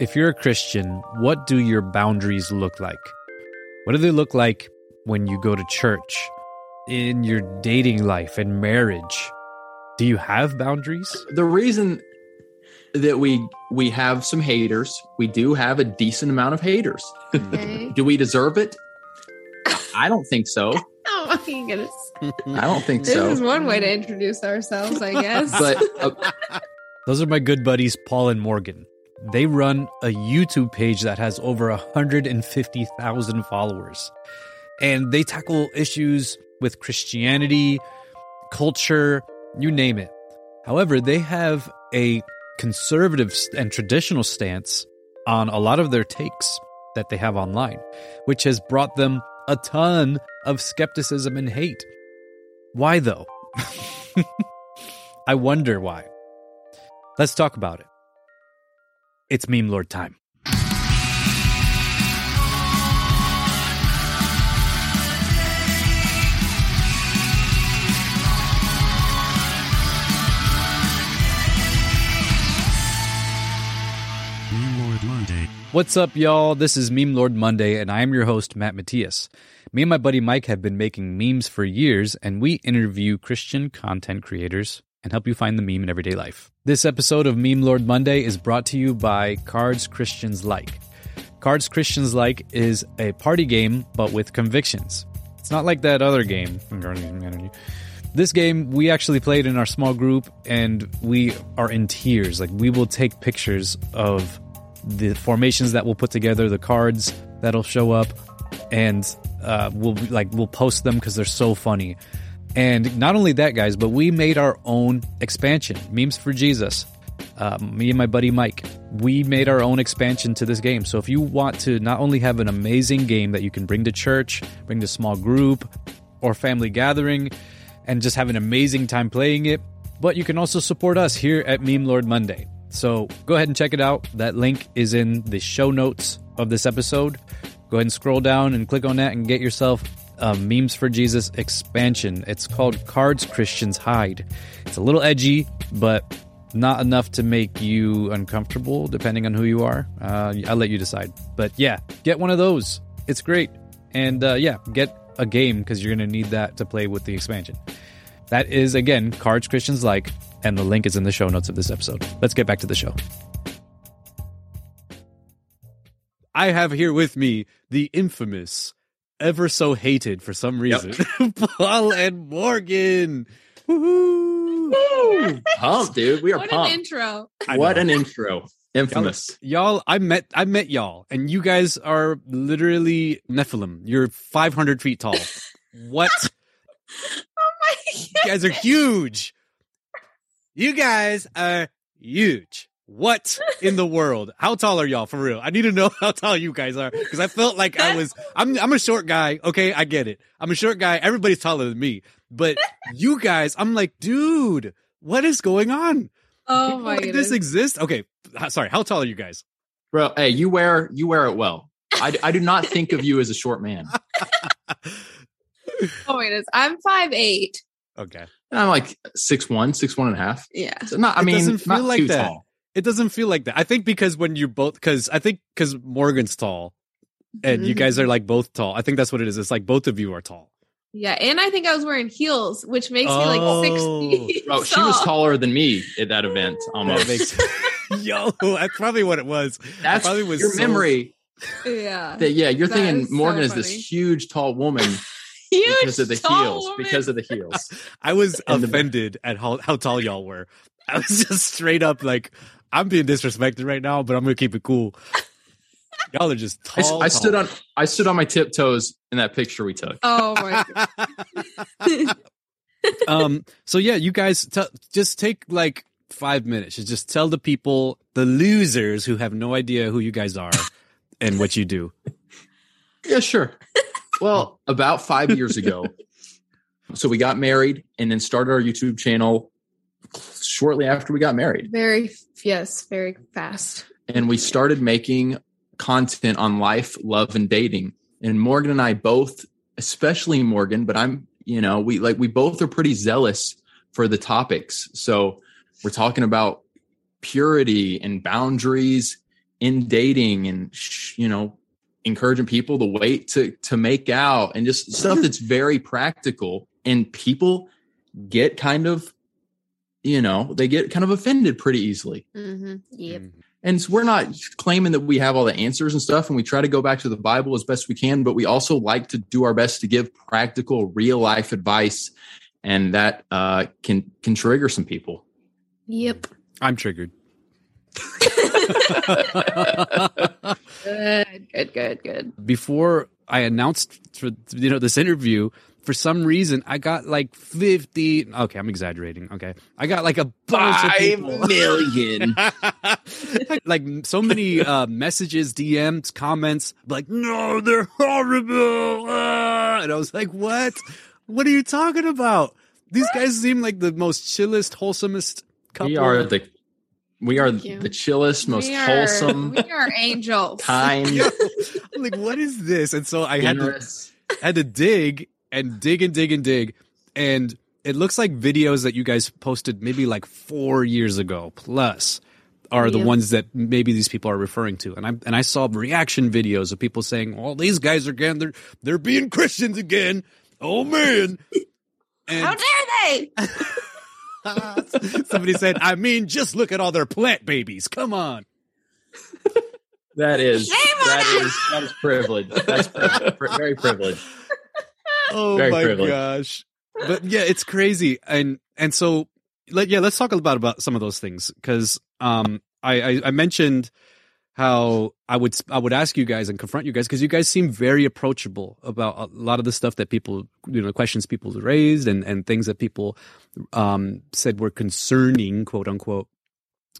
if you're a Christian, what do your boundaries look like? What do they look like when you go to church, in your dating life and marriage? Do you have boundaries? The reason that we we have some haters, we do have a decent amount of haters. Okay. do we deserve it? I don't think so. oh my goodness. I don't think This so. is one way to introduce ourselves, I guess. But uh, Those are my good buddies, Paul and Morgan. They run a YouTube page that has over 150,000 followers. And they tackle issues with Christianity, culture, you name it. However, they have a conservative and traditional stance on a lot of their takes that they have online, which has brought them a ton of skepticism and hate. Why though? I wonder why. Let's talk about it. It's Meme Lord time. Meme Lord Monday. What's up, y'all? This is Meme Lord Monday, and I am your host, Matt Matias. Me and my buddy Mike have been making memes for years, and we interview Christian content creators and help you find the meme in everyday life. This episode of Meme Lord Monday is brought to you by Cards Christians Like. Cards Christians Like is a party game, but with convictions. It's not like that other game. This game we actually played in our small group, and we are in tears. Like, we will take pictures of the formations that we'll put together, the cards that'll show up, and uh, we'll like we'll post them because they're so funny. And not only that, guys, but we made our own expansion, memes for Jesus. Uh, me and my buddy Mike, we made our own expansion to this game. So if you want to not only have an amazing game that you can bring to church, bring to small group or family gathering, and just have an amazing time playing it, but you can also support us here at Meme Lord Monday. So go ahead and check it out. That link is in the show notes of this episode. Go ahead and scroll down and click on that and get yourself a Memes for Jesus expansion. It's called Cards Christians Hide. It's a little edgy, but not enough to make you uncomfortable, depending on who you are. Uh, I'll let you decide. But yeah, get one of those. It's great. And uh, yeah, get a game because you're going to need that to play with the expansion. That is, again, Cards Christians Like, and the link is in the show notes of this episode. Let's get back to the show. I have here with me the infamous, ever so hated for some reason, Paul and Morgan. Woohoo! pumped, dude. We are what pumped. an intro. What an intro. Infamous. Y'all, I met I met y'all, and you guys are literally Nephilim. You're 500 feet tall. What? Oh my You guys are huge. You guys are huge. What in the world? How tall are y'all for real? I need to know how tall you guys are because I felt like I was. I'm I'm a short guy. Okay, I get it. I'm a short guy. Everybody's taller than me, but you guys, I'm like, dude, what is going on? Oh my like goodness. this exist? Okay, sorry. How tall are you guys? Bro, hey, you wear you wear it well. I, I do not think of you as a short man. oh my goodness. I'm five eight. Okay, and I'm like six one, six one and a half. Yeah. So not I It mean doesn't feel not like too that. tall. It doesn't feel like that. I think because when you both, because I think because Morgan's tall, and you mm-hmm. guys are like both tall. I think that's what it is. It's like both of you are tall. Yeah, and I think I was wearing heels, which makes Oh. me like six oh. feet. Bro, she was taller than me at that event That almost. makes yo. That's probably what it was. That's probably was your so- memory. Yeah. That yeah, you're That thinking is so Morgan is this huge tall woman Huge, because of the heels. woman. Because of the heels. I was And the- offended at how how tall y'all were. I was just straight up like, I'm being disrespected right now, but I'm gonna keep it cool. Y'all are just I, s- tall. I stood tall. on I stood on my tiptoes in that picture we took. Oh my god. um so yeah you guys t- just take like five minutes to just tell the people the losers who have no idea who you guys are and what you do Yeah, sure. Well, about five years ago, so we got married and then started our YouTube channel shortly after we got married. Very yes, very fast. And we started making content on life, love, and dating. And Morgan and I both, especially Morgan, but I'm, you know, we like, we both are pretty zealous for the topics. So we're talking about purity and boundaries in dating and you know encouraging people to wait to to make out and just stuff that's very practical and people get kind of you know they get kind of offended pretty easily hmm Yep. Mm. and so we're not claiming that we have all the answers and stuff and we try to go back to the bible as best we can but we also like to do our best to give practical real life advice and that uh, can can trigger some people Yep. I'm triggered. Good. Good. Good. Good. Before I announced for you know this interview, for some reason I got like 50 okay, I'm exaggerating. Okay. I got like a bunch of people. million like so many uh, messages, DMs, comments, like, no, they're horrible. ah." And I was like, what? What are you talking about? These guys seem like the most chillest, wholesomest couple. we are the we are the chillest most we are, wholesome We are angels. kind I'm like, what is this? And so I had to, had to dig and dig and dig and dig. And it looks like videos that you guys posted maybe like four years ago plus are the Yeah. ones that maybe these people are referring to. And I and I saw reaction videos of people saying, "Well, these guys are again they're they're being Christians again." Oh man. How dare they? somebody said, "I mean, just look at all their plant babies. Come on." that is Shame on that us. is that is privilege that's pri- pri- very privileged Oh Very my privileged. gosh. But yeah, it's crazy. And and so like yeah, let's talk about about some of those things cuz um I, I I mentioned how I would I would ask you guys and confront you guys because you guys seem very approachable about a lot of the stuff that people you know questions people raised and and things that people um said were concerning quote unquote.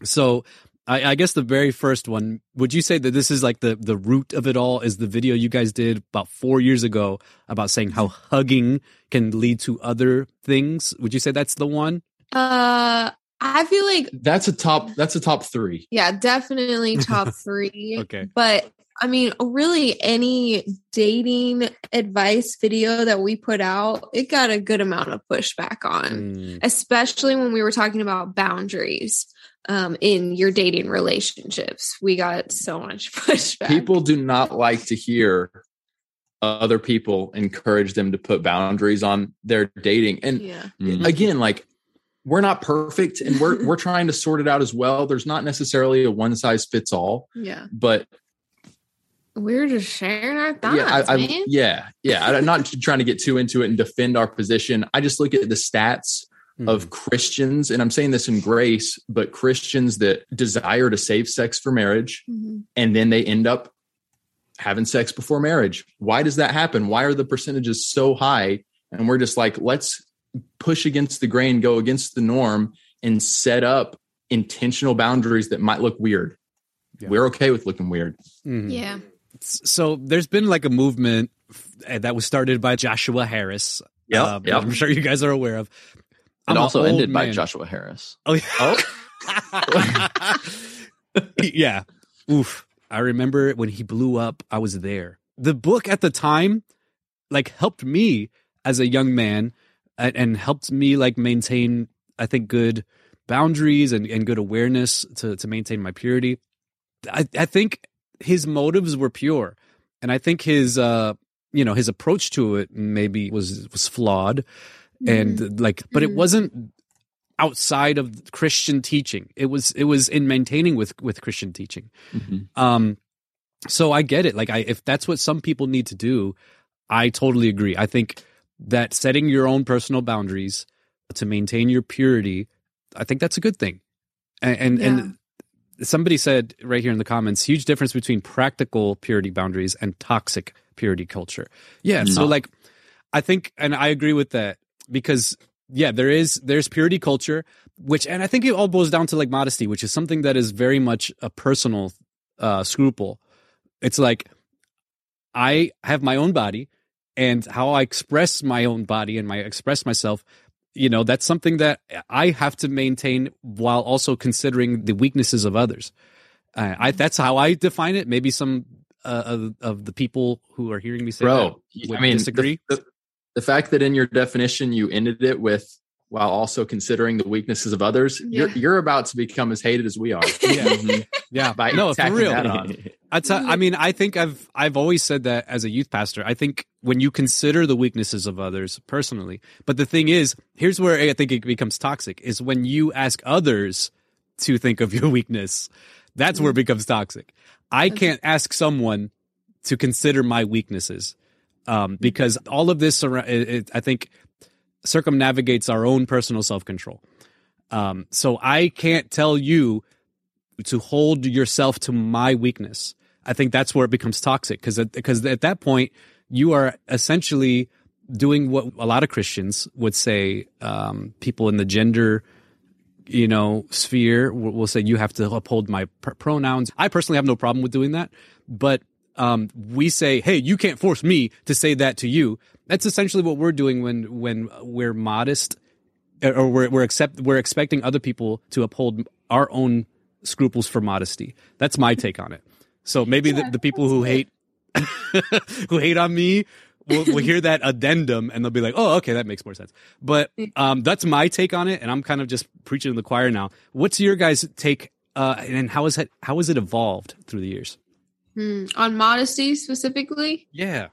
So I, I guess the very first one would you say that this is like the the root of it all is the video you guys did about four years ago about saying how hugging can lead to other things? Would you say that's the one? Uh, I feel like that's a top that's a top three yeah, definitely top three. Okay. But I mean, really, any dating advice video that we put out, it got a good amount of pushback on, Mm, especially when we were talking about boundaries um, in your dating relationships. We got so much pushback. people do not like to hear other people encourage them to put boundaries on their dating and yeah, Mhm. again like we're not perfect and we're we're trying to sort it out as well there's not necessarily a one size fits all yeah, but we're just sharing our thoughts, yeah I, I man. yeah yeah i'm not trying to get too into it and defend our position i just look at the stats mm, of christians and i'm saying this in grace but christians that desire to save sex for marriage Mhm. and then they end up having sex before marriage. Why does that happen? Why are the percentages so high? And we're just like, let's push against the grain, go against the norm, and set up intentional boundaries that might look weird. Yeah. We're okay with looking weird. mhm. Yeah, So there's been like a movement that was started by Joshua Harris. Yeah, uh, yep. I'm sure you guys are aware of. And I'm an also old ended by. Joshua Harris. Oh, yeah. yeah. Oof. I remember when he blew up, I was there. The book at the time, like, helped me as a young man and, and helped me, like, maintain, I think, good boundaries and, and good awareness to, to maintain my purity. I, I think his motives were pure. And I think his, uh, you know, his approach to it maybe was, was flawed. And like, but it Mhm. wasn't outside of Christian teaching. It was it was in maintaining with with Christian teaching. Um so I get it. Like I if that's what some people need to do, I totally agree. I think that setting your own personal boundaries to maintain your purity, I think that's a good thing. And and, and somebody said right here in the comments, huge difference between practical purity boundaries and toxic purity culture. Yeah, so like I think and I agree with that because yeah, there is there's purity culture, which and I think it all boils down to like modesty, which is something that is very much a personal uh scruple. It's like I have my own body and how I express my own body and my express myself, you know, that's something that I have to maintain while also considering the weaknesses of others. Uh, I that's how I define it. Maybe some uh, of, of the people who are hearing me say Bro, that would I mean, disagree. The, the, the fact that in your definition you ended it with while also considering the weaknesses of others, Yeah. you're you're about to become as hated as we are. Yeah. Mhm. Yeah, By no, for tacking real. that on. I mean, I think I've I've always said that as a youth pastor. I think when you consider the weaknesses of others personally, but the thing is, here's where I think it becomes toxic: is when you ask others to think of your weakness. That's where it becomes toxic. I can't ask someone to consider my weaknesses um, because all of this, it, it, I think, circumnavigates our own personal self control. Um, so I can't tell you to hold yourself to my weakness. I think that's where it becomes toxic because because at that point you are essentially doing what a lot of Christians would say. Um, people in the gender, you know, sphere will, will say you have to uphold my pr- pronouns. I personally have no problem with doing that, but um, we say, hey, you can't force me to say that to you. That's essentially what we're doing when when we're modest or we're we're accept we're expecting other people to uphold our own scruples for modesty. That's my take on it. So maybe the, the people who hate who hate on me will, will hear that addendum and they'll be like, "Oh, okay, that makes more sense." But um, that's my take on it, and I'm kind of just preaching to the choir now. What's your guys' take, uh, and how is it how has it evolved through the years? Hmm. On modesty specifically? Yeah,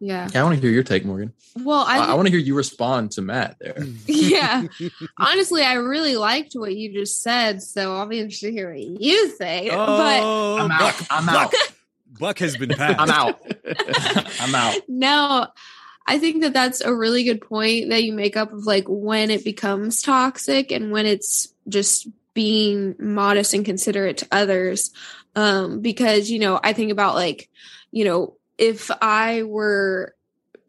Yeah. Yeah, I want to hear your take, Morgan. Well, I, I, I want to hear you respond to Matt there. yeah. Honestly, I really liked what you just said, so I'll be interested to hear what you say. But Oh, I'm out. I'm out. Buck, Buck has been passed. I'm out. I'm out. no, I think that that's a really good point that you make up of like when it becomes toxic and when it's just being modest and considerate to others. Um, because, you know, I think about like, you know, if I were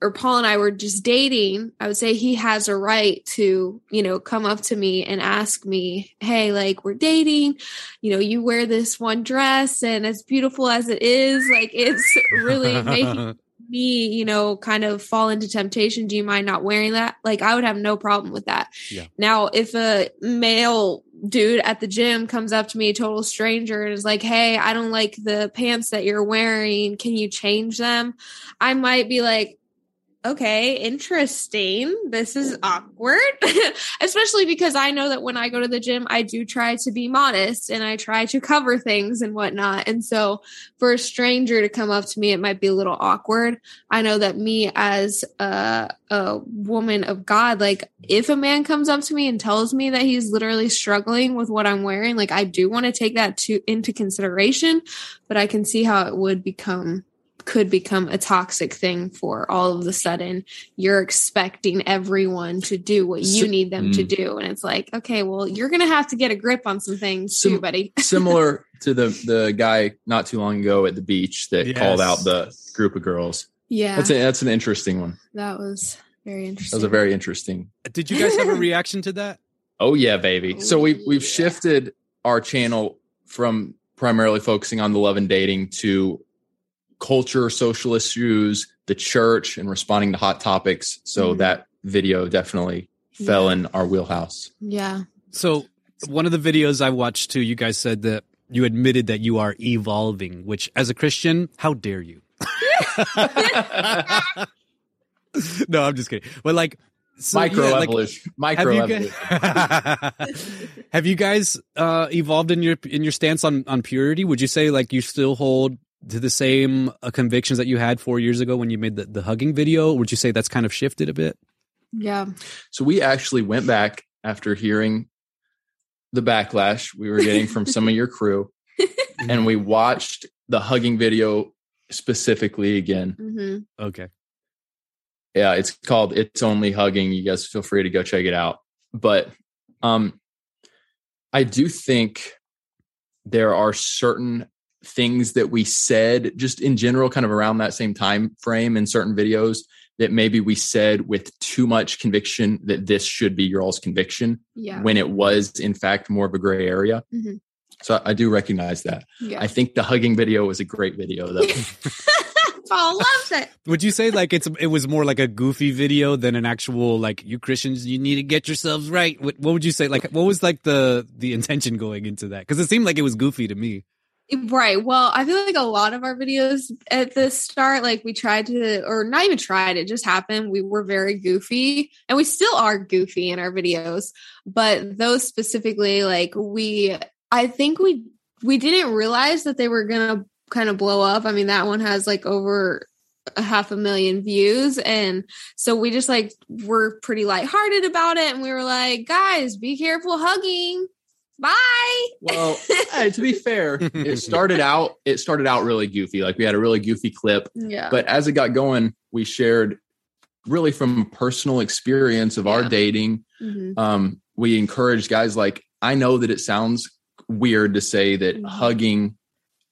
or Paul and I were just dating, I would say he has a right to, you know, come up to me and ask me, Hey, like we're dating, you know, you wear this one dress and as beautiful as it is, like it's really making me, you know, kind of fall into temptation. Do you mind not wearing that? Like I would have no problem with that. Yeah. Now, if a male dude at the gym comes up to me, a total stranger, and is like, Hey, I don't like the pants that you're wearing. Can you change them? I might be like, okay, interesting. This is mm. awkward, especially because I know that when I go to the gym, I do try to be modest and I try to cover things and whatnot. And so for a stranger to come up to me, it might be a little awkward. I know that me as a, a woman of God, like if a man comes up to me and tells me that he's literally struggling with what I'm wearing, like I do want to take that to into consideration, but I can see how it would become could become a toxic thing for all of the sudden you're expecting everyone to do what you need them to Mm. do and it's like okay well you're gonna have to get a grip on some things Sim- too buddy Similar to the the guy not too long ago at the beach that Yes. called out the group of girls. yeah That's a, that's an interesting one. that was very interesting That was a very interesting. Did you guys have a reaction to that? Oh yeah, baby. So Oh, we've we've yeah. shifted our channel from primarily focusing on the love and dating to culture, social issues, the church, and responding to hot topics. So Mhm. that video definitely fell Yeah. in our wheelhouse. yeah So one of the videos I watched too, you guys said that you admitted that you are evolving, which as a Christian, how dare you? no, I'm just kidding. But like so, micro yeah, like, evolution. have Micro you evolution. have you guys uh, evolved in your in your stance on on purity? Would you say like you still hold to the same uh, convictions that you had four years ago when you made the, the hugging video? Would you say that's kind of shifted a bit? yeah So we actually went back after hearing the backlash we were getting from some of your crew, and we watched the hugging video specifically again. hmm Okay. Yeah, it's called It's Only Hugging. You guys feel free to go check it out. But um I do think there are certain things that we said just in general kind of around that same time frame in certain videos that maybe we said with too much conviction that this should be your all's conviction yeah when it was in fact more of a gray area. Mhm. So I do recognize that. yeah I think the hugging video was a great video though. paul loves it Would you say like it's it was more like a goofy video than an actual like you Christians you need to get yourselves right? What, what would you say? Like what was like the the intention going into that? Because it seemed like it was goofy to me. Right. Well, I feel like a lot of our videos at the start, like we tried to, or not even tried, it just happened. We were very goofy and we still are goofy in our videos. But those specifically, like we, I think we, we didn't realize that they were going to kind of blow up. I mean, that one has like over a half a million views. And so we just like were pretty lighthearted about it. And we were like, guys, be careful hugging bye well hey, to be fair it started out it started out really goofy like we had a really goofy clip yeah but as it got going we shared really from personal experience of Yeah. our dating Mhm. um we encouraged guys like i know that it sounds weird to say that Mhm. hugging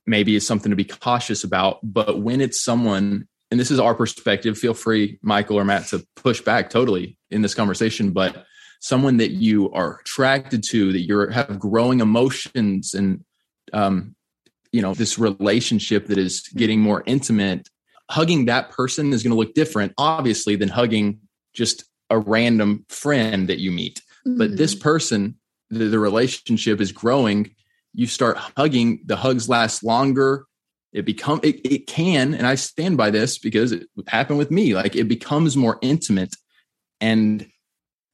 maybe is something to be cautious about but when it's someone and this is our perspective feel free michael or matt to push back totally in this conversation but someone that you are attracted to that you have growing emotions and um you know this relationship that is getting more intimate hugging that person is going to look different obviously than hugging just a random friend that you meet. But Mhm. this person the, the relationship is growing. You start hugging the hugs last longer. It become it, it can and i stand by this because it happened with me like it becomes more intimate. And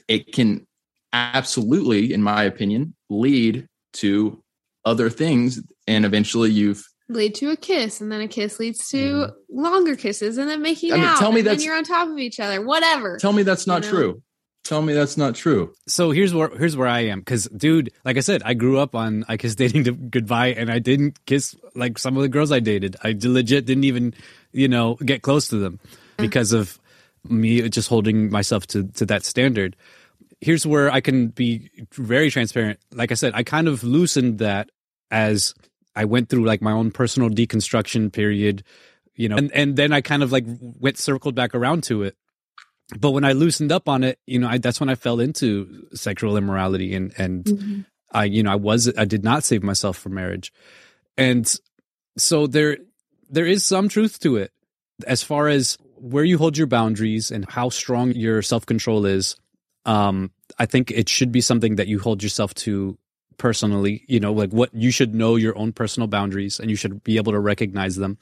it can absolutely in my opinion lead to other things and eventually you've lead to a kiss, and then a kiss leads to longer kisses, and then making I mean, out. tell me and then that's- you're on top of each other. Whatever. tell me that's not You know? true tell me that's not true So here's where here's where I am because, dude, like I said, I grew up on I kissed dating to goodbye, and I didn't kiss like some of the girls I dated. i legit didn't even, you know, get close to them because of me just holding myself to to that standard. Here's where I can be very transparent. Like I said, I kind of loosened that as I went through like my own personal deconstruction period, you know, and and then I kind of like went circled back around to it but when I loosened up on it, you know, I, that's when I fell into sexual immorality and and Mhm. I, you know, I was I did not save myself for marriage, and so there there is some truth to it as far as where you hold your boundaries and how strong your self control is. Um, I think it should be something that you hold yourself to personally. You know, like what you should know your own personal boundaries and you should be able to recognize them.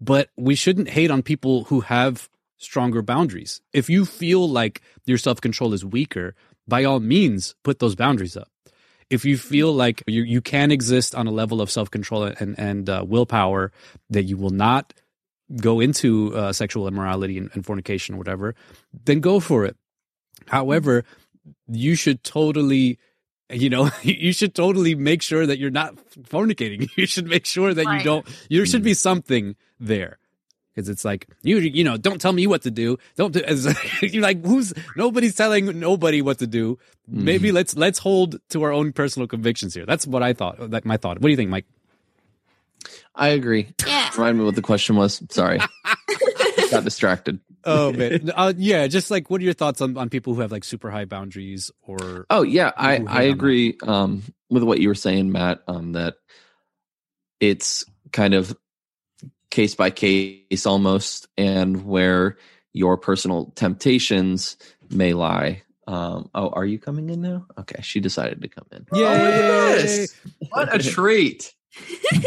But we shouldn't hate on people who have stronger boundaries. If you feel like your self control is weaker, by all means, put those boundaries up. If you feel like you, you can exist on a level of self control and, and uh, willpower that you will not go into uh, sexual immorality and, and fornication or whatever, then go for it. However, you should totally, you know, you should totally make sure that you're not fornicating. You should make sure that you don't, there should be mm. something there. Because it's like you, you know, don't tell me what to do. Don't do. It's like, you're like, who's nobody's telling nobody what to do. Maybe mm. let's let's hold to our own personal convictions here. That's what I thought. Like my thought. What do you think, Mike? I agree. Yeah. Remind me what the question was. Sorry, got distracted. Oh man, uh, yeah. Just like, what are your thoughts on, on people who have like super high boundaries or? Oh yeah, I I agree um, with what you were saying, Matt. Um, that it's kind of case by case almost, and where your personal temptations may lie. Um, oh, are you coming in now? Okay, she decided to come in. Oh, yes. what a treat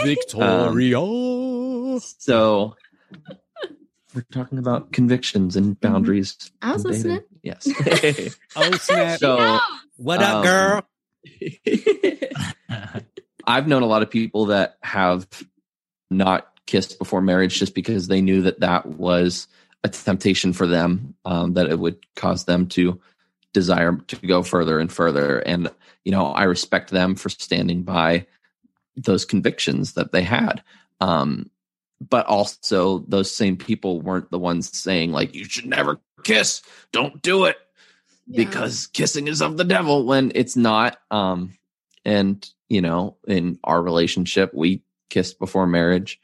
Victoria. So we're talking about convictions and boundaries. I was in dating. listening. Yes. oh snap! so what up, um, girl? I've known a lot of people that have not kissed before marriage just because they knew that that was a temptation for them, um, that it would cause them to desire to go further and further. And, you know, I respect them for standing by those convictions that they had. Um, but also, those same people weren't the ones saying, like, you should never kiss, don't do it. Yeah. because kissing is of the devil when it's not um and you know in our relationship we kissed before marriage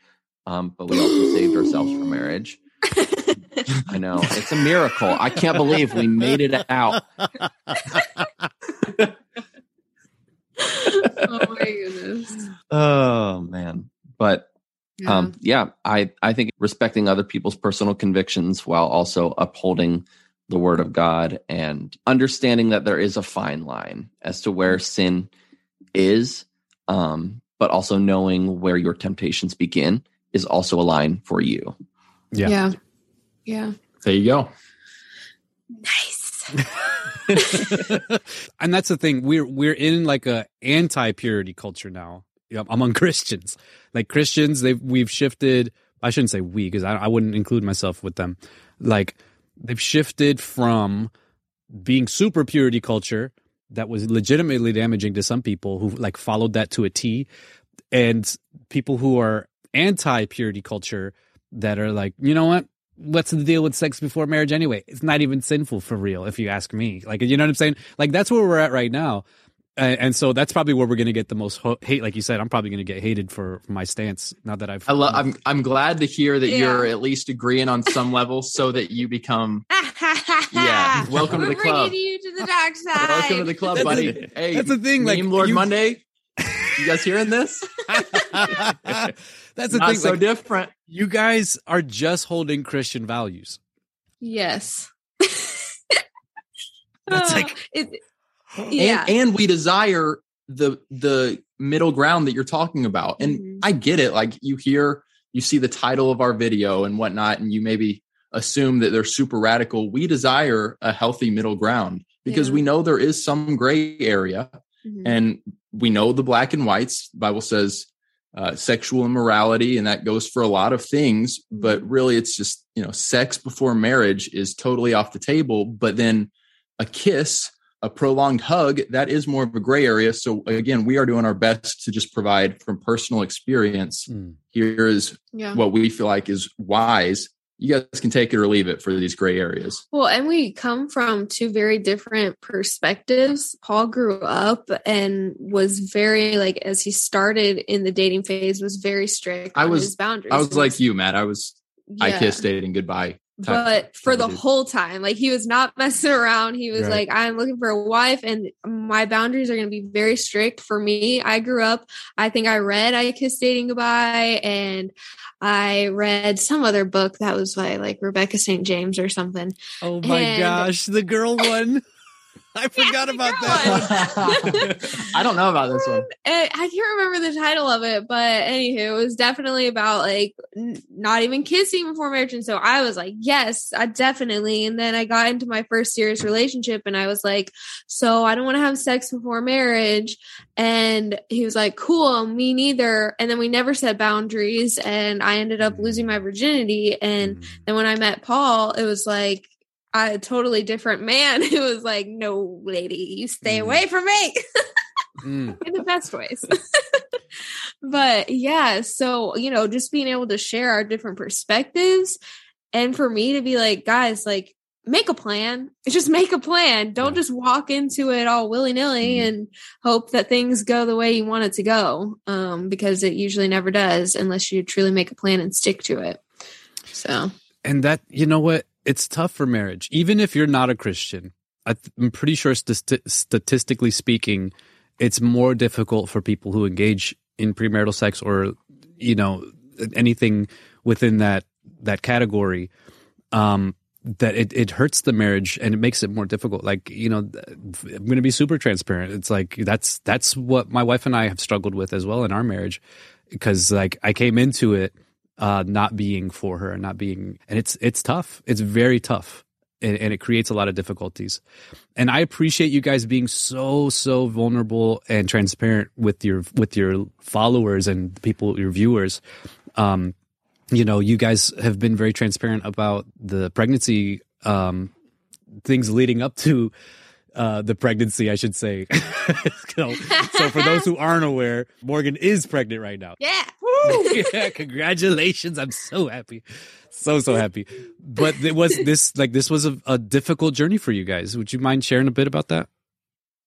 um but we also saved ourselves for marriage. I know. It's a miracle. I can't believe we made it out. Oh my goodness. oh man. But Yeah. um yeah i i think respecting other people's personal convictions while also upholding the word of god and understanding that there is a fine line as to where sin is um but also knowing where your temptations begin is also a line for you. Yeah. Yeah. Yeah. There you go. Nice. and that's the thing. We're we're in like a anti purity culture now you know, among Christians. Like Christians, they've we've shifted. I shouldn't say we because I, I wouldn't include myself with them. Like they've shifted from being super purity culture that was legitimately damaging to some people who like followed that to a T, and people who are anti purity culture that are like, you know what? What's the deal with sex before marriage anyway? It's not even sinful for real, if you ask me. Like, you know what I'm saying? Like, that's where we're at right now. And, and so that's probably where we're going to get the most ho- hate. Like you said, I'm probably going to get hated for, for my stance now that I've. I love. I'm I'm glad to hear that Yeah. you're at least agreeing on some level, so that you become. Yeah, welcome to We're the club. bringing you to the dark side. Welcome to the club, That's buddy. the- hey, that's the thing, like, Lord you- Monday. You guys hearing this? that's the Not thing. so like, different. you guys are just holding Christian values. Yes. That's Uh, like- it, yeah. and, and we desire the the middle ground that you're talking about and Mhm. i get it like you hear you see the title of our video and whatnot and you maybe assume that they're super radical we desire a healthy middle ground because Yeah. we know there is some gray area Mhm. and we know the black and whites the bible says uh, sexual immorality and that goes for a lot of things but really it's just you know sex before marriage is totally off the table but then a kiss a prolonged hug that is more of a gray area so again we are doing our best to just provide from personal experience Mm. here is yeah. what we feel like is wise you guys can take it or leave it for these gray areas Well, and we come from two very different perspectives. Paul grew up and was very like as he started in the dating phase was very strict I on was- his boundaries. i was like you matt i was i kissed dating goodbye type- but for the whole time like he was not messing around he was Right. like i'm looking for a wife and my boundaries are going to be very strict for me i grew up i think i read i kissed dating goodbye and i read some other book that was by like rebecca st james or something Oh my And- gosh, the girl one. I forgot the about girl that. i don't know about this one Eh, I can't remember the title of it, but anywho, it was definitely about like n- not even kissing before marriage. And so I was like, yes, I definitely. And then I got into my first serious relationship and I was like, so I don't want to have sex before marriage. And he was like, cool, me neither. And then we never set boundaries and I ended up losing my virginity. And Mm. then when I met Paul, it was like, a totally different man. who was like, no, lady, you stay Mm. away from me Mm. in the best ways. but yeah, so you know, just being able to share our different perspectives and for me to be like, guys, like make a plan. Just make a plan. Don't just walk into it all willy-nilly Mhm. and hope that things go the way you want it to go. Um, because it usually never does unless you truly make a plan and stick to it. So And that, you know what? It's tough for marriage. Even if you're not a Christian, I'm pretty sure st- statistically speaking, it's more difficult for people who engage in premarital sex or, you know, anything within that, that category. Um, that it, it hurts the marriage and it makes it more difficult. Like, you know, I'm going to be super transparent. It's like, that's, that's what my wife and I have struggled with as well in our marriage. Because like I came into it, uh, not being for her and not being, and it's, it's tough. It's very tough and, and it creates a lot of difficulties. And I appreciate you guys being so, so vulnerable and transparent with your, with your followers and people, your viewers. Um, you know, you guys have been very transparent about the pregnancy um, things leading up to uh, the pregnancy, I should say. so, so for those who aren't aware, Morgan is pregnant right now. yeah. yeah, congratulations! I'm so happy, so so happy. But it was this like this was a, a difficult journey for you guys. Would you mind sharing a bit about that?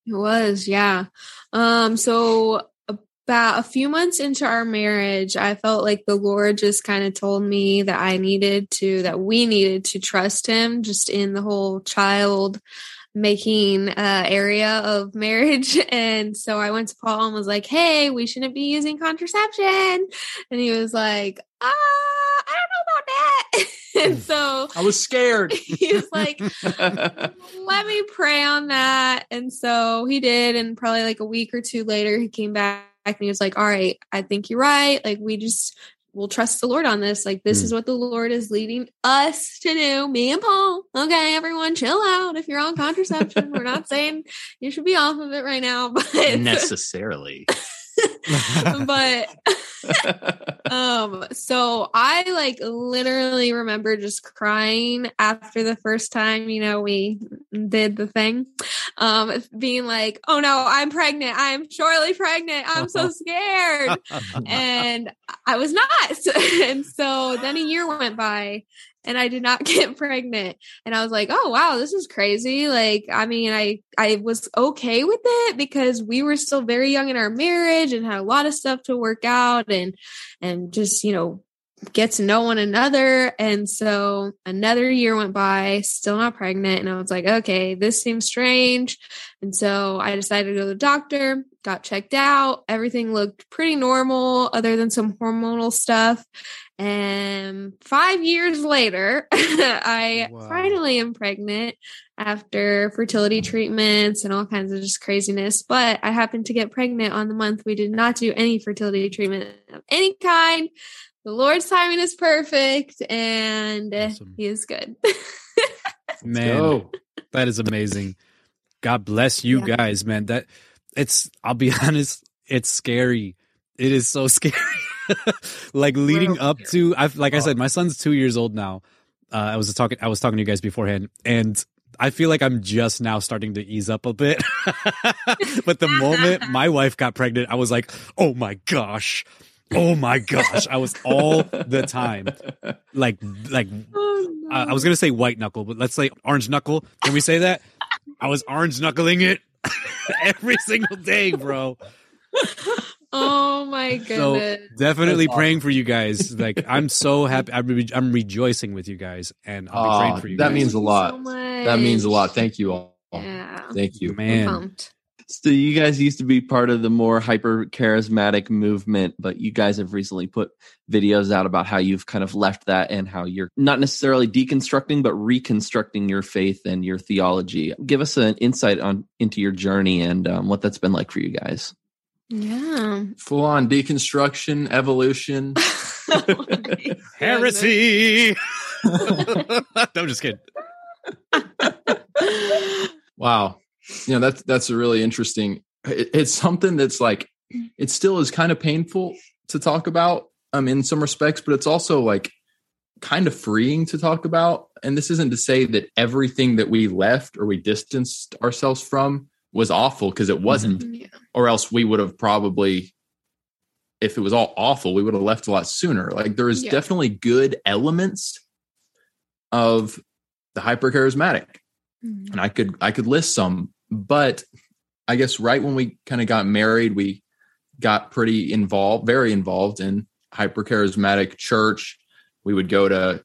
It was, yeah. Um, so about a few months into our marriage, I felt like the Lord just kind of told me that I needed to, that we needed to trust Him just in the whole child making uh, area of marriage. And so I went to Paul and was like, hey, we shouldn't be using contraception. And he was like, ah, I don't know about that. and so I was scared. he was like, let me pray on that. And so he did. And probably like a week or two later, he came back and he was like, All right, I think you're right. Like, we just we'll trust the Lord on this. Like, this Hmm. is what the Lord is leading us to do. Me and Paul. Okay, everyone, chill out. If you're on contraception, we're not saying you should be off of it right now, but necessarily. but um so i like literally remember just crying after the first time you know we did the thing. Um being like oh no i'm pregnant. I'm surely pregnant. I'm so scared. And i was not. And so then a year went by and I did not get pregnant. And I was like, oh wow, this is crazy. Like, I mean, I I was okay with it because we were still very young in our marriage and had a lot of stuff to work out and and just, you know, get to know one another. And so another year went by, still not pregnant. And I was like, okay, this seems strange. And so I decided to go to the doctor, got checked out. Everything looked pretty normal, other than some hormonal stuff. And five years later, I Wow. finally am pregnant after fertility treatments and all kinds of just craziness. But I happened to get pregnant on the month we did not do any fertility treatment of any kind. The Lord's timing is perfect and Awesome. He is good. Man, Go. that is amazing. God bless you Yeah. guys, man. That it's I'll be honest, it's scary. It is so scary. like leading Real up to I've like I said, my son's two years old now. Uh, I was talking I was talking to you guys beforehand, and I feel like I'm just now starting to ease up a bit. but the moment my wife got pregnant, I was like, oh my gosh. Oh my gosh. I was all the time. Like like oh, no. uh, I was gonna say white knuckle, but let's say orange knuckle. Can we say that? I was orange knuckling it every single day, bro. oh my So goodness. definitely That's praying for you guys. Like I'm so happy. I'm, re- I'm rejoicing with you guys, and I'll be Aw, praying for you. that guys. means a lot. so That means a lot. Thank you all. Yeah. Thank you. I'm man. Pumped. So you guys used to be part of the more hyper charismatic movement, but you guys have recently put videos out about how you've kind of left that and how you're not necessarily deconstructing, but reconstructing your faith and your theology. Give us an insight on into your journey and um, what that's been like for you guys. Yeah. Full on deconstruction, evolution. Oh heresy. no, I'm just kidding. Wow. You know, that's that's a really interesting it, it's something that's like it still is kind of painful to talk about um in some respects, but it's also like kind of freeing to talk about. And this isn't to say that everything that we left or we distanced ourselves from was awful because it wasn't, goodness. Yeah. or else we would have probably if it was all awful, we would have left a lot sooner. Like there is Yeah. definitely good elements of the hyper charismatic Mhm. and I could I could list some, but I guess right when we kind of got married, we got pretty involved, very involved in hyper charismatic church. We would go to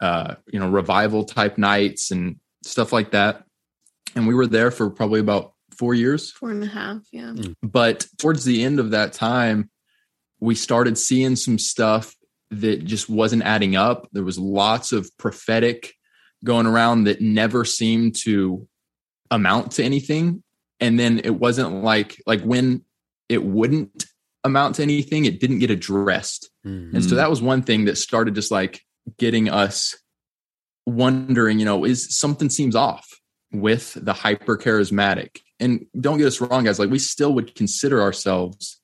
uh, you know revival type nights and stuff like that, and we were there for probably about four years. Four and a half. Yeah. But towards the end of that time, we started seeing some stuff that just wasn't adding up. There was lots of prophetic going around that never seemed to amount to anything. And then it wasn't like like when it wouldn't amount to anything, it didn't get addressed. Mm. And so Mm. that was one thing that started just like getting us wondering, you know, is something seems off with the hyper charismatic. And don't get us wrong, guys, like we still would consider ourselves,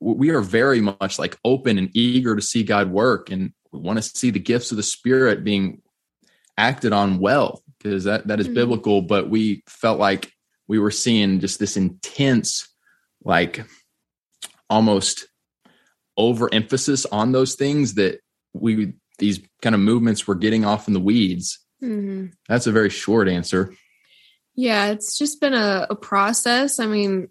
we are very much like open and eager to see God work. And we want to see the gifts of the Spirit being acted on well, because that, that is Mhm. biblical. But we felt like we were seeing just this intense, like almost overemphasis on those things that we these kind of movements were getting off in the weeds hmm that's a very short answer Yeah, it's just been a, a process. I mean,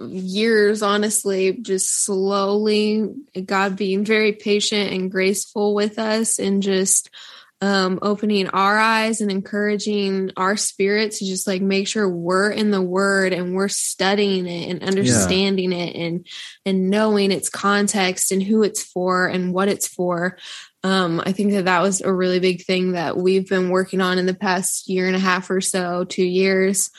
years, honestly, just slowly, God being very patient and graceful with us and just um, opening our eyes and encouraging our spirit to just like make sure we're in the word and we're studying it and understanding it and and knowing its context and who it's for and what it's for um, I think that that was a really big thing that we've been working on in the past year and a half or so, two years.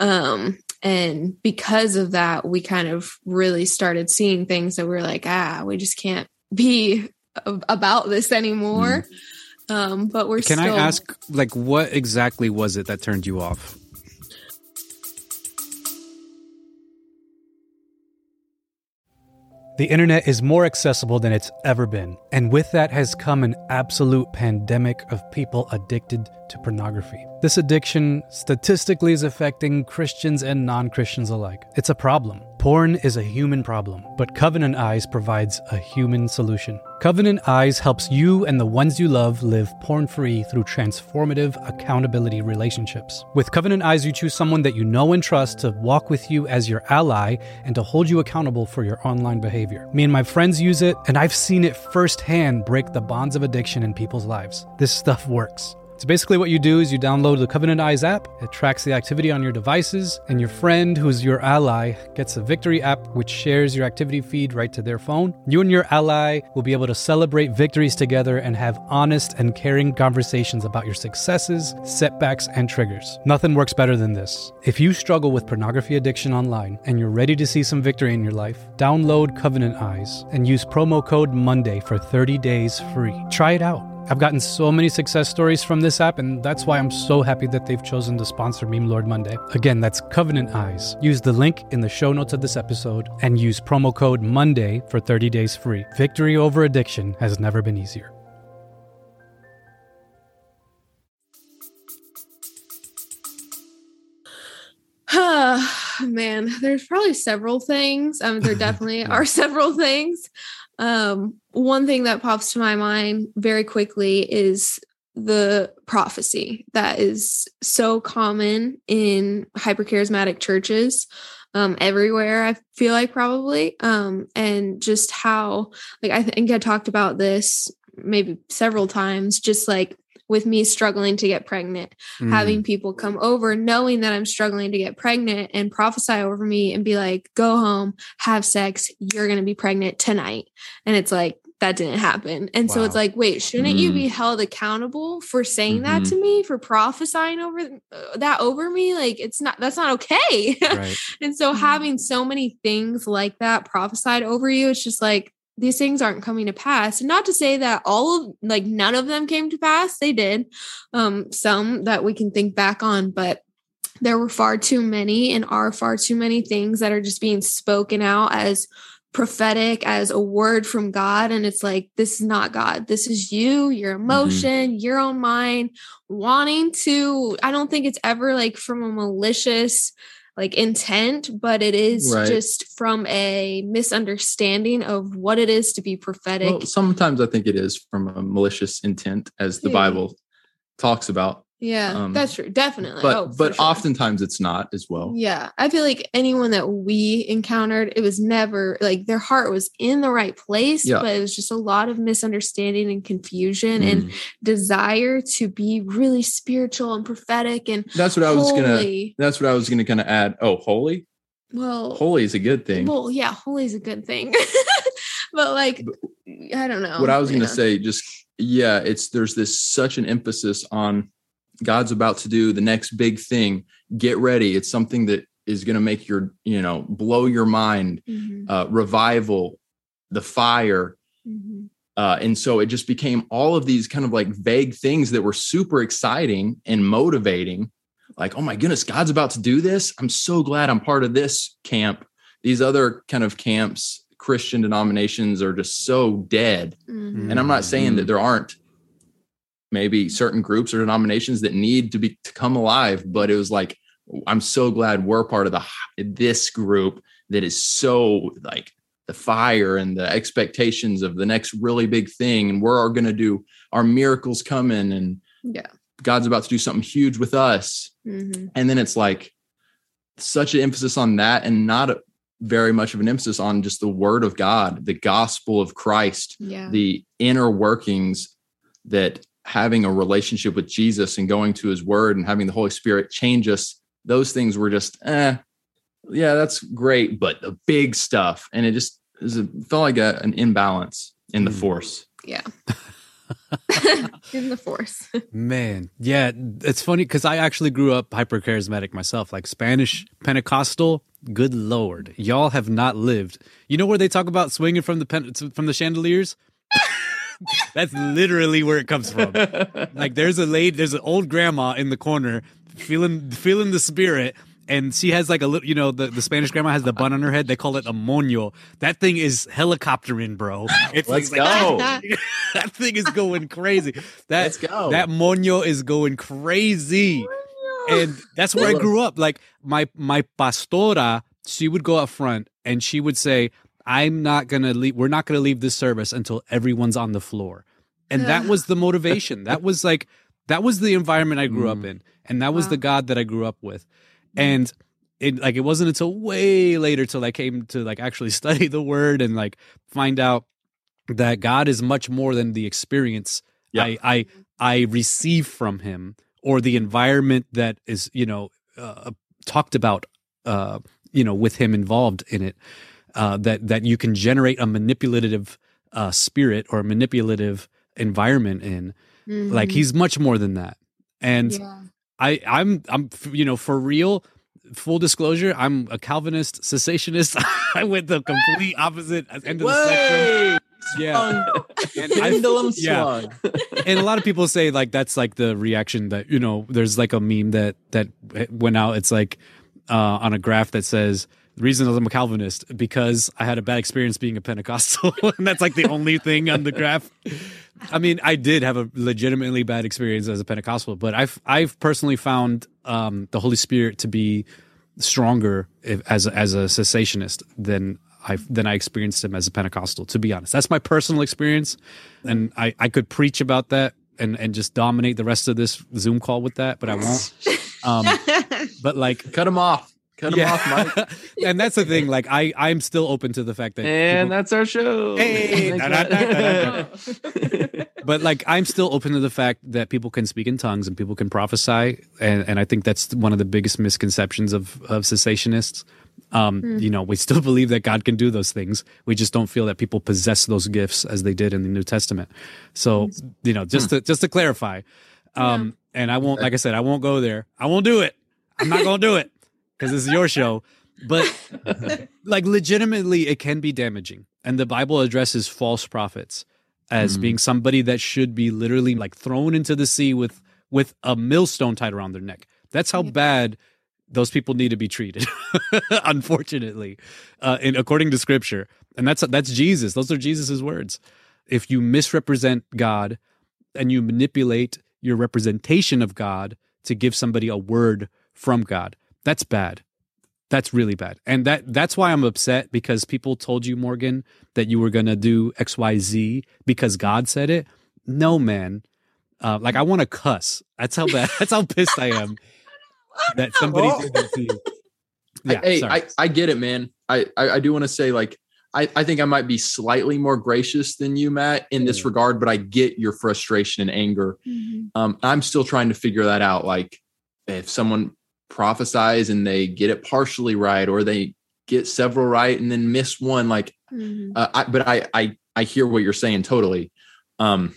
Um, And because of that, we kind of really started seeing things that we are like, ah, we just can't be about this anymore. Mm. Um, but we're Can still- I ask, like, what exactly was it that turned you off? The internet is more accessible than it's ever been, and with that has come an absolute pandemic of people addicted to pornography. This addiction statistically is affecting Christians and non Christians alike. It's a problem. Porn is a human problem, but Covenant Eyes provides a human solution. Covenant Eyes helps you and the ones you love live porn free through transformative accountability relationships. With Covenant Eyes, you choose someone that you know and trust to walk with you as your ally and to hold you accountable for your online behavior. Me and my friends use it, and I've seen it firsthand break the bonds of addiction in people's lives. This stuff works. So basically, what you do is you download the Covenant Eyes app. It tracks the activity on your devices, and your friend, who's your ally, gets a Victory app which shares your activity feed right to their phone. You and your ally will be able to celebrate victories together and have honest and caring conversations about your successes, setbacks, and triggers. Nothing works better than this. If you struggle with pornography addiction online and you're ready to see some victory in your life, download Covenant Eyes and use promo code MONDAY for 30 days free. Try it out. I've gotten so many success stories from this app, and that's why I'm so happy that they've chosen to sponsor Meme Lord Monday. Again, that's Covenant Eyes. Use the link in the show notes of this episode and use promo code MONDAY for 30 days free. Victory over addiction has never been easier. Man, there's probably several things. Um, there definitely are several things. Um, one thing that pops to my mind very quickly is the prophecy that is so common in hypercharismatic churches um, everywhere i feel like probably. Um, and just how like i think i talked about this maybe several times just like with me struggling to get pregnant, mm. having people come over knowing that I'm struggling to get pregnant and prophesy over me and be like, go home, have sex, you're going to be pregnant tonight. And it's like, that didn't happen. And wow. so it's like, wait, shouldn't mm. you be mm. held accountable for saying mm-hmm. that to me, for prophesying over uh, that over me? Like, it's not, that's not okay. Right. and so mm. having so many things like that prophesied over you, it's just like, these things aren't coming to pass. And not to say that all of like none of them came to pass. They did. Um, some that we can think back on, but there were far too many and are far too many things that are just being spoken out as prophetic as a word from God. And it's like, this is not God. This is you, your mm-hmm. emotion, mm-hmm. your own mind wanting to. I don't think it's ever like from a malicious like intent, but it is right. just from a misunderstanding of what it is to be prophetic. Well, sometimes I think it is from a malicious intent, as the yeah. Bible talks about. Yeah, um, that's true. Definitely. But oh, but sure. oftentimes it's not as well. Yeah. I feel like anyone that we encountered, it was never like their heart was in the right place, yeah. but it was just a lot of misunderstanding and confusion mm. and desire to be really spiritual and prophetic and That's what I was gonna that's what I was gonna kind of add. Oh, holy? Well holy is a good thing. Well, yeah, holy is a good thing. but like but I don't know. What I was gonna say, just yeah, it's there's this such an emphasis on God's about to do the next big thing. Get ready. It's something that is going to make your, you know, blow your mind. Mm-hmm. Uh, revival, the fire. Mm-hmm. Uh, and so it just became all of these kind of like vague things that were super exciting and motivating. Like, oh my goodness, God's about to do this. I'm so glad I'm part of this camp. These other kind of camps, Christian denominations are just so dead. Mm-hmm. And I'm not saying that mm-hmm. there aren't maybe certain groups or denominations that need to be to come alive but it was like i'm so glad we're part of the this group that is so like the fire and the expectations of the next really big thing and we're going to do our miracles coming and yeah god's about to do something huge with us mm-hmm. and then it's like such an emphasis on that and not a, very much of an emphasis on just the word of god the gospel of christ yeah. the inner workings that having a relationship with Jesus and going to his word and having the Holy Spirit change us, those things were just, eh, yeah, that's great. But the big stuff, and it just it felt like a, an imbalance in the mm. force. Yeah. in the force. Man, yeah, it's funny because I actually grew up hyper charismatic myself, like Spanish Pentecostal. Good lord, y'all have not lived. You know where they talk about swinging from the pen, from the chandeliers? That's literally where it comes from. Like there's a lady, there's an old grandma in the corner feeling feeling the spirit. And she has like a little, you know, the, the Spanish grandma has the bun on her head. They call it a moño. That thing is helicoptering, bro. It's Let's like, oh, go. that thing is going crazy. That, Let's go. That moño is going crazy. And that's where I grew up. Like my my pastora, she would go up front and she would say, I'm not gonna leave we're not gonna leave this service until everyone's on the floor. And that was the motivation. That was like that was the environment I grew up Mm. in. And that was Wow. the God that I grew up with. And it like it wasn't until way later till I came to like actually study the word and like find out that God is much more than the experience Yeah. I I I receive from him or the environment that is, you know, uh, talked about uh, you know, with him involved in it. Uh, that that you can generate a manipulative uh, spirit or a manipulative environment in. Like Mhm. he's much more than that. And yeah. I I'm I'm you know for real full disclosure I'm a Calvinist cessationist I went the complete opposite end of the spectrum Way yeah and I yeah. and a lot of people say like that's like the reaction that you know there's like a meme that that went out it's like uh on a graph that says the reason I'm a Calvinist because I had a bad experience being a Pentecostal and that's like the only thing on the graph I mean, I did have a legitimately bad experience as a Pentecostal, but I've I've personally found um, the Holy Spirit to be stronger if, as a, as a cessationist than I than I experienced him as a Pentecostal. To be honest, that's my personal experience, and I I could preach about that and and just dominate the rest of this Zoom call with that, but I won't. Um, but like. Cut him off. Cut him off, Mike. and that's the thing. Like I, I'm still open to the fact that And people- that's our show. Hey, Thanks, da, da, da, Matt. but like I'm still open to the fact that people can speak in tongues and people can prophesy, and and I think that's one of the biggest misconceptions of of cessationists. Um, You know, we still believe that God can do those things. We just don't feel that people possess those gifts as they did in the New Testament. So you know, just to just to clarify, um, and I won't, like I said, I won't go there. I won't do it. I'm not gonna do it because this is your show. But like legitimately it can be damaging and the bible addresses false prophets as Mm. being somebody that should be literally like thrown into the sea with with a millstone tied around their neck that's how Yeah. bad those people need to be treated unfortunately uh and according to scripture and that's that's jesus those are jesus's words if you misrepresent god and you manipulate your representation of god to give somebody a word from god that's bad that's really bad. And that that's why I'm upset because people told you, Morgan, that you were gonna do XYZ because God said it. No, man. Uh, like I want to cuss. That's how bad. That's how pissed I am that somebody Well- did that to you. Yeah, hey, sorry. I, I get it, man. I, I, I do want to say, like, I, I think I might be slightly more gracious than you, Matt, in this Mm. regard, but I get your frustration and anger. Mhm. Um, I'm still trying to figure that out. Like, if someone prophesies and they get it partially right, or they get several right and then miss one, like, Mhm. uh, I, but I, I, I hear what you're saying totally. Um,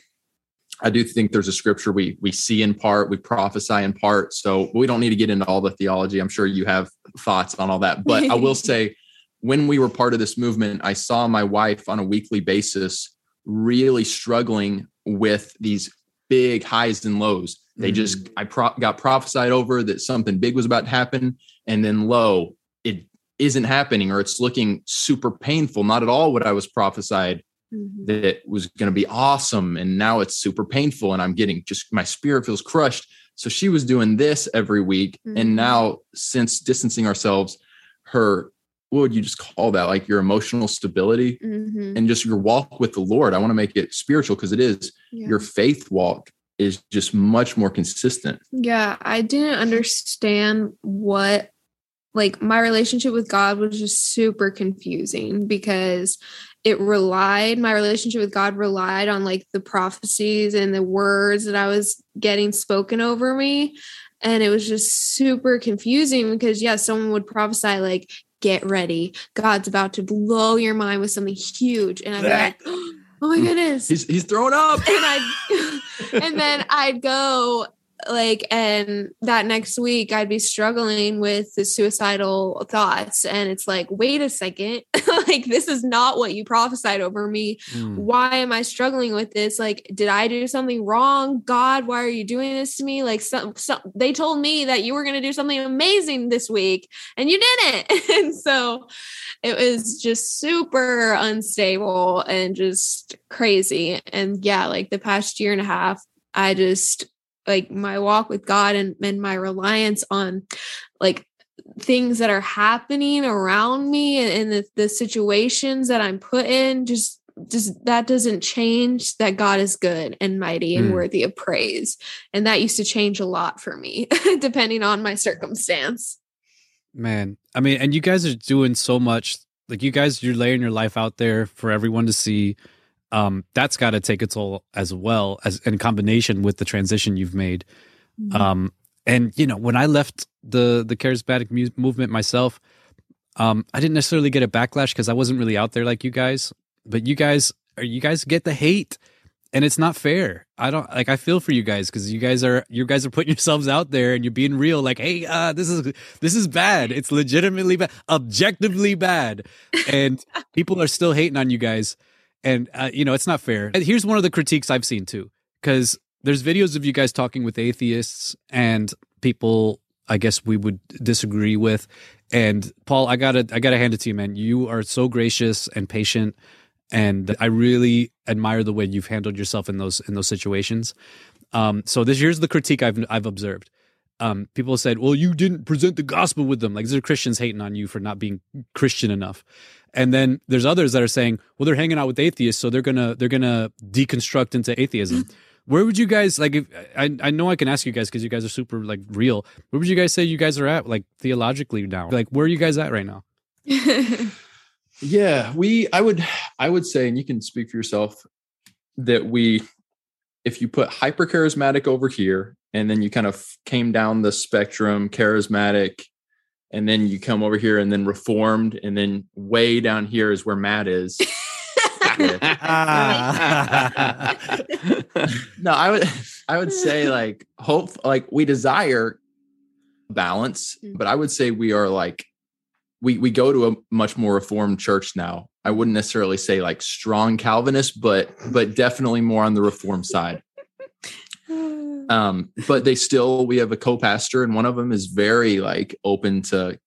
I do think there's a scripture we we see in part, we prophesy in part. So we don't need to get into all the theology. I'm sure you have thoughts on all that. But I will say, when we were part of this movement, I saw my wife on a weekly basis really struggling with these big highs and lows. They just I pro- got prophesied over that something big was about to happen, and then lo, it isn't happening, or it's looking super painful. Not at all what I was prophesied Mhm. that was going to be awesome and now it's super painful and i'm getting just my spirit feels crushed so she was doing this every week Mhm. and now since distancing ourselves her what would you just call that like your emotional stability Mhm. and just your walk with the lord i want to make it spiritual because it is Yeah. your faith walk is just much more consistent. Yeah, I didn't understand what like my relationship with God was just super confusing because it relied my relationship with God relied on like the prophecies and the words that I was getting spoken over me. And it was just super confusing because yeah, someone would prophesy like get ready. God's about to blow your mind with something huge. And I'm like oh Oh my hmm. goodness. He's he's throwing up. and I and then I'd go like and that next week I'd be struggling with the suicidal thoughts. And it's like wait a second. Like this is not what you prophesied over me. Mm. why am I struggling with this? Like did I do something wrong? God why are you doing this to me? Like some, some they told me that you were going to do something amazing this week and you didn't. And so it was just super unstable and just crazy. And yeah like the past year and a half I just like my walk with God and, and my reliance on like things that are happening around me and, and the, the situations that I'm put in just just that doesn't change that God is good and mighty and Mm. worthy of praise. And that used to change a lot for me, depending on my circumstance. Man, I mean, and you guys are doing so much. Like you guys, you're laying your life out there for everyone to see. Um, that's got to take a toll as well as in combination with the transition you've made. Um, and you know, when I left the the charismatic mu- movement myself, um, I didn't necessarily get a backlash because I wasn't really out there like you guys. But you guys, are you guys get the hate, and it's not fair. I don't like. I feel for you guys because you guys are you guys are putting yourselves out there and you're being real. Like, hey, uh, this is this is bad. It's legitimately bad, objectively bad, and people are still hating on you guys. And uh, you know, it's not fair. And here's one of the critiques I've seen too, because there's videos of you guys talking with atheists and people I guess we would disagree with. And Paul, I gotta I gotta hand it to you, man. You are so gracious and patient, and I really admire the way you've handled yourself in those in those situations. Um, so this here's the critique I've I've observed. Um, people said, "Well, you didn't present the gospel with them." Like these are Christians hating on you for not being Christian enough. And then there's others that are saying, "Well, they're hanging out with atheists, so they're gonna they're gonna deconstruct into atheism." Hmm. Where would you guys like? If I I know I can ask you guys because you guys are super like real. Where would you guys say you guys are at like theologically now? Like where are you guys at right now? Yeah, we I would I would say, and you can speak for yourself, that we if you put hyper charismatic over here and then you kind of came down the spectrum, charismatic, and then you come over here and then reformed, and then way down here is where Matt is. no, I would I would say like hope like we desire balance, Mm. but I would say we are like we we go to a much more reformed church now. I wouldn't necessarily say like strong Calvinist, but but definitely more on the reform side. Um, but they still we have a co-pastor and one of them is very like open to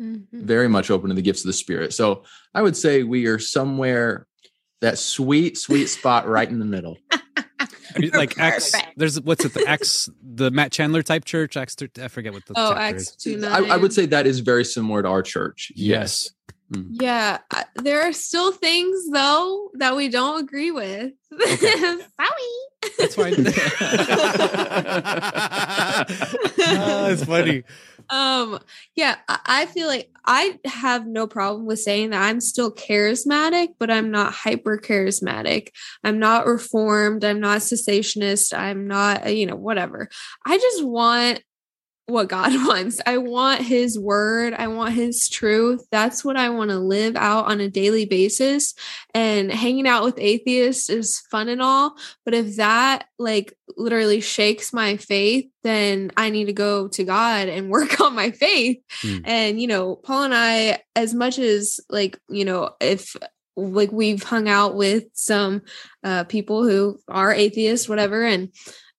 Mhm. very much open to the gifts of the spirit. So I would say we are somewhere that sweet, sweet spot right in the middle. Like Acts, there's what's it the Acts, the Matt Chandler type church? Acts, I forget what the Oh, chapter Acts is. two nine. I would say that is very similar to our church. Yes. Yeah, there are still things though that we don't agree with. Sorry. That's fine. oh, it's funny. um yeah I- i feel like i have no problem with saying that i'm still charismatic but i'm not hyper charismatic i'm not reformed i'm not cessationist i'm not uh, you know whatever i just want what god wants. I want his word. I want his truth. That's what i want to live out on a daily basis. And hanging out with atheists is fun and all but if that like literally shakes my faith then i need to go to god and work on my faith. Hmm. and you know paul and i as much as like you know if like we've hung out with some uh people who are atheists whatever and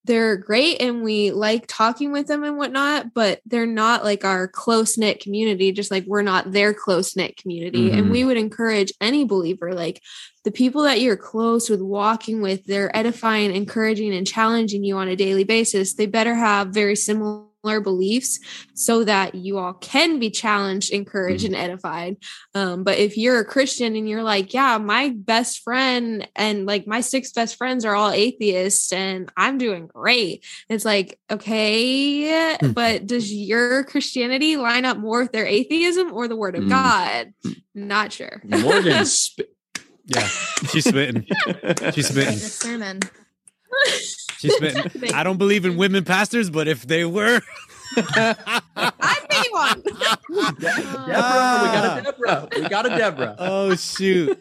they're great and we like talking with them and whatnot, but they're not like our close knit community, just like we're not their close knit community. Mhm. And we would encourage any believer, like the people that you're close with, walking with, they're edifying, encouraging, and challenging you on a daily basis. They better have very similar beliefs so that you all can be challenged, encouraged, and edified. Um, but if you're a Christian and you're like, yeah, my best friend and like my six best friends are all atheists and I'm doing great, it's like, okay, Hmm. but does your Christianity line up more with their atheism or the word of Hmm. God? Not sure. Morgan, sp- Yeah, she's spitting. She's The sermon. She's spitting. I don't believe in women pastors, but if they were, I'd be one. Deborah, we got a Deborah. We got a Deborah. oh shoot!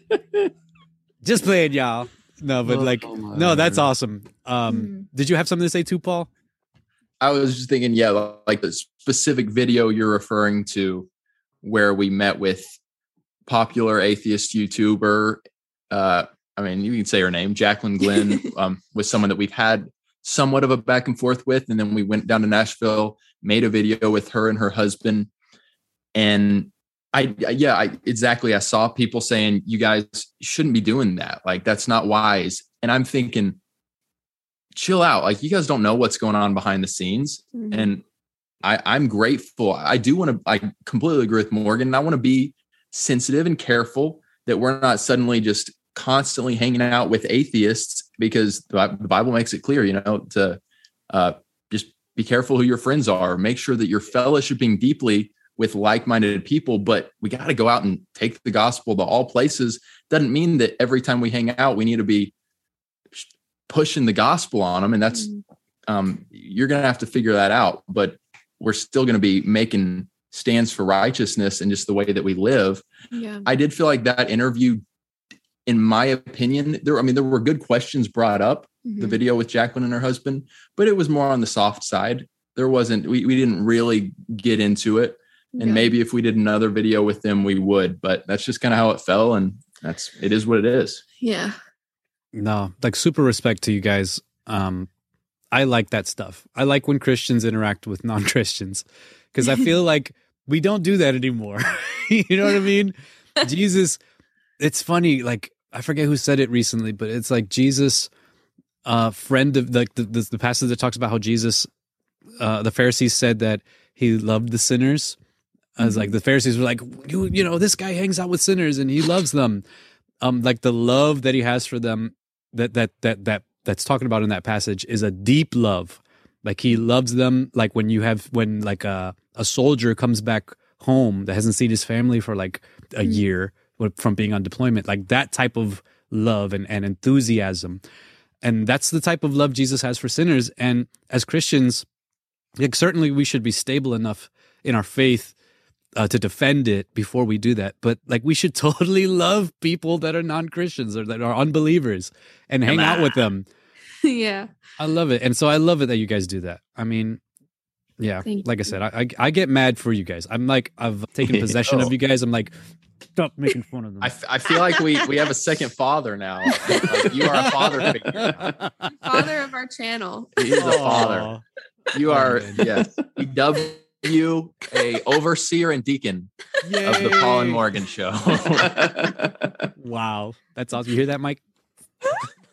Just playing, y'all. no, but like, Oh, no, that's word. awesome. Um, Mhm. did you have something to say too, Paul? I was just thinking, yeah, like the specific video you're referring to, where we met with popular atheist YouTuber. Uh, I mean, you can say her name, Jaclyn Glenn, um, was someone that we've had somewhat of a back and forth with, and then we went down to Nashville, made a video with her and her husband, and I, yeah, I exactly. I saw people saying you guys shouldn't be doing that. Like that's not wise. And I'm thinking, chill out. Like you guys don't know what's going on behind the scenes Mhm. and I, I'm grateful. I do want to. I completely agree with Morgan. And I want to be sensitive and careful that we're not suddenly just constantly hanging out with atheists because the Bible makes it clear, you know, to uh, just be careful who your friends are. Make sure that you're fellowshipping deeply with like-minded people. But we got to go out and take the gospel to all places. Doesn't mean that every time we hang out, we need to be pushing the gospel on them. And that's Mhm. um, you're going to have to figure that out. But we're still going to be making stands for righteousness and just the way that we live. yeah. I did feel like that interview, in my opinion, there. I mean, there were good questions brought up. The Mhm. video with Jaclyn and her husband, but it was more on the soft side. There wasn't. We we didn't really get into it. And Yeah. maybe if we did another video with them, we would. But that's just kind of how it fell, and that's it is what it is. Yeah. No, like super respect to you guys. Um, I like that stuff. I like when Christians interact with non Christians because I feel like we don't do that anymore. you know what I mean? Jesus, it's funny. Like, I forget who said it recently, but it's like Jesus, uh, friend of like the, the, the passage that talks about how Jesus, uh, the Pharisees said that he loved the sinners. I was like, the Pharisees were like, you, you know, this guy hangs out with sinners and he loves them. Um, like the love that he has for them that that that that that's talking about in that passage is a deep love. Like he loves them. Like when you have when like a a soldier comes back home that hasn't seen his family for like a Mhm. year from being on deployment, like that type of love and, and enthusiasm. And that's the type of love Jesus has for sinners. And as Christians, like certainly we should be stable enough in our faith uh, to defend it before we do that. But like we should totally love people that are non Christians or that are unbelievers and hang out with them. yeah. I love it, and so I love it that you guys do that. I mean, yeah, Thank like I said, I, I I get mad for you guys. I'm like I've taken possession Oh. of you guys. I'm like, stop making fun of them. I, f- I feel like we we have a second father now. Like, you are a father figure. now. Father of our channel. He is a father. You are man. yes. We dub you a overseer and deacon of the Paul and Morgan show. Wow, that's awesome. You hear that, Mike?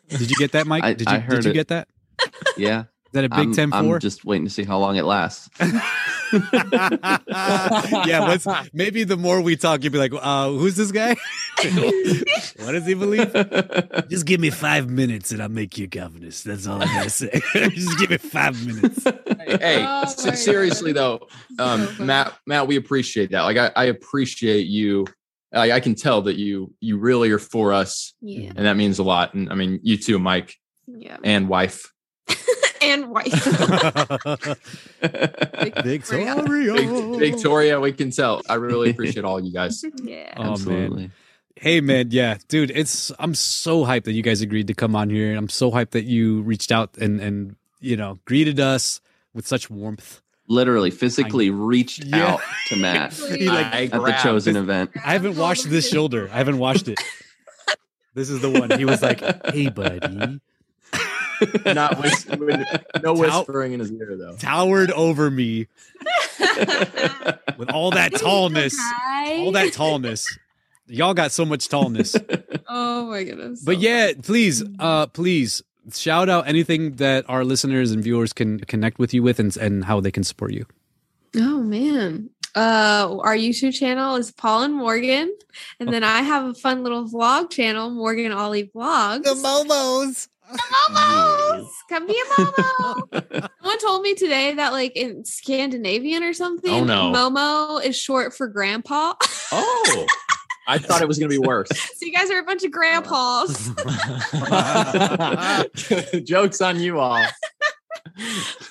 Did you get that, Mike? I- did you I heard did you it. get that? yeah. Is that a Big I'm, Ten I'm just waiting to see how long it lasts. yeah, let's, maybe the more we talk, you'll be like, uh, who's this guy? what does he believe? Just give me five minutes and I'll make you a Calvinist. That's all I gotta say. Just give me five minutes. hey, Oh, s- my seriously though, um, So. Matt, Matt, we appreciate that. Like, I, I appreciate you. I, I can tell that you you really are for us, Yeah. and that means a lot. And I mean, you too, Mike Yeah. and wife. And wife. Victoria. Vic- Victoria, we can tell. I really appreciate all you guys. yeah. Oh, man. Absolutely. Hey man, yeah, dude, it's I'm so hyped that you guys agreed to come on here. and I'm so hyped that you reached out and and you know greeted us with such warmth. Literally, physically reached Yeah. out to Matt He, like, I at the grabbed- chosen event. I haven't washed this shoulder. I haven't washed it. This is the one. He was like, "Hey, buddy," Not whis- no whispering in his ear though. towered over me with all that tallness. All that tallness. Y'all got so much tallness. Oh my goodness. But yeah, please, uh, please shout out anything that our listeners and viewers can connect with you with and, and how they can support you. Oh man. Uh our YouTube channel is Paul and Morgan. And then I have a fun little vlog channel, Morgan Ollie Vlogs. The momos. Momos! Come be a Momo. Someone told me today that like in Scandinavian or something, Oh, no. Momo is short for grandpa. Oh, I thought it was going to be worse. so you guys are a bunch of grandpas. Jokes on you all.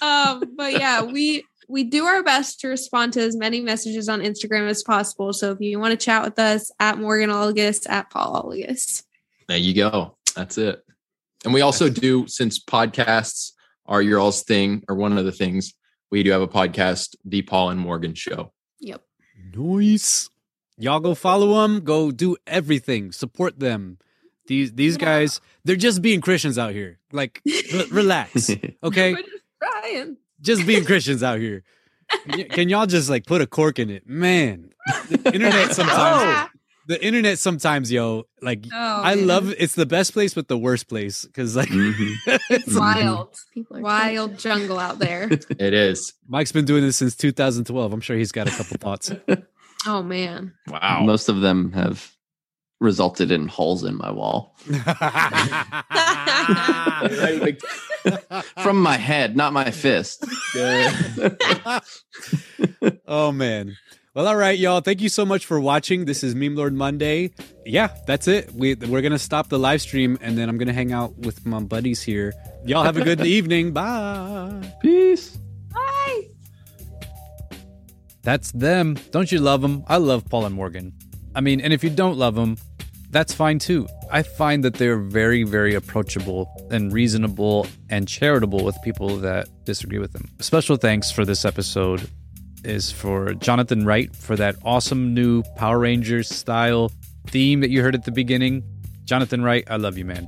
um, but yeah, we we do our best to respond to as many messages on Instagram as possible. So if you want to chat with us at Morgan Olgus, at Paul Olgus. There you go. That's it. And we also do, since podcasts are your all's thing or one of the things, we do have a podcast, The Paul and Morgan Show. Yep. Nice. Y'all go follow them. Go do everything. Support them. These these Yeah. guys, they're just being Christians out here. Like, re- relax. Okay, We're just being Christians out here. Can, can y'all just like put a cork in it, man? The internet sometimes. The internet sometimes, yo, like Oh, I man. love. It's the best place, but the worst place because like Mhm. It's wild. People are Wild jungle out there. It is. Mike's been doing this since 2012. I'm sure he's got a couple thoughts. Oh man. Wow. Most of them have resulted in holes in my wall from my head, not my fist. oh man. Well, all right, y'all. Thank you so much for watching. This is Meme Lord Monday. Yeah, that's it. We we're gonna stop the live stream and then I'm gonna hang out with my buddies here. Y'all have a good evening. Bye. Peace. Bye. That's them. Don't you love them? I love Paul and Morgan. I mean, and if you don't love them, that's fine too. I find that they're very, very approachable and reasonable and charitable with people that disagree with them. Special thanks for this episode is for Jonathan Wright for that awesome new Power Rangers style theme that you heard at the beginning. Jonathan Wright, I love you, man.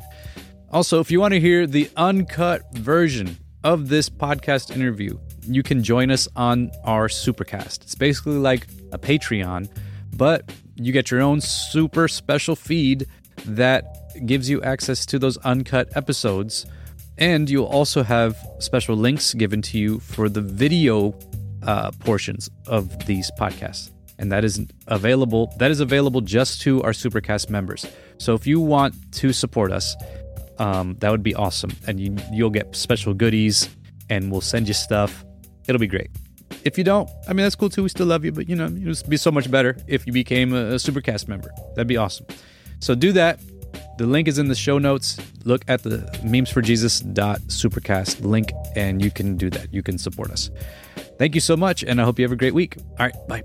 Also, if you want to hear the uncut version of this podcast interview, you can join us on our Supercast. It's basically like a Patreon, but you get your own super special feed that gives you access to those uncut episodes. And you'll also have special links given to you for the video uh, portions of these podcasts. And that is available. That is available just to our Supercast members. So if you want to support us, um, that would be awesome. And you, you'll get special goodies, and we'll send you stuff. It'll be great. If you don't, I mean that's cool too. We still love you, but you know it would be so much better if you became a, a Supercast member. That'd be awesome. So do that. The link is in the show notes. Look at the memesforjesus.supercast link, and you can do that. You can support us. Thank you so much, and I hope you have a great week. All right, bye.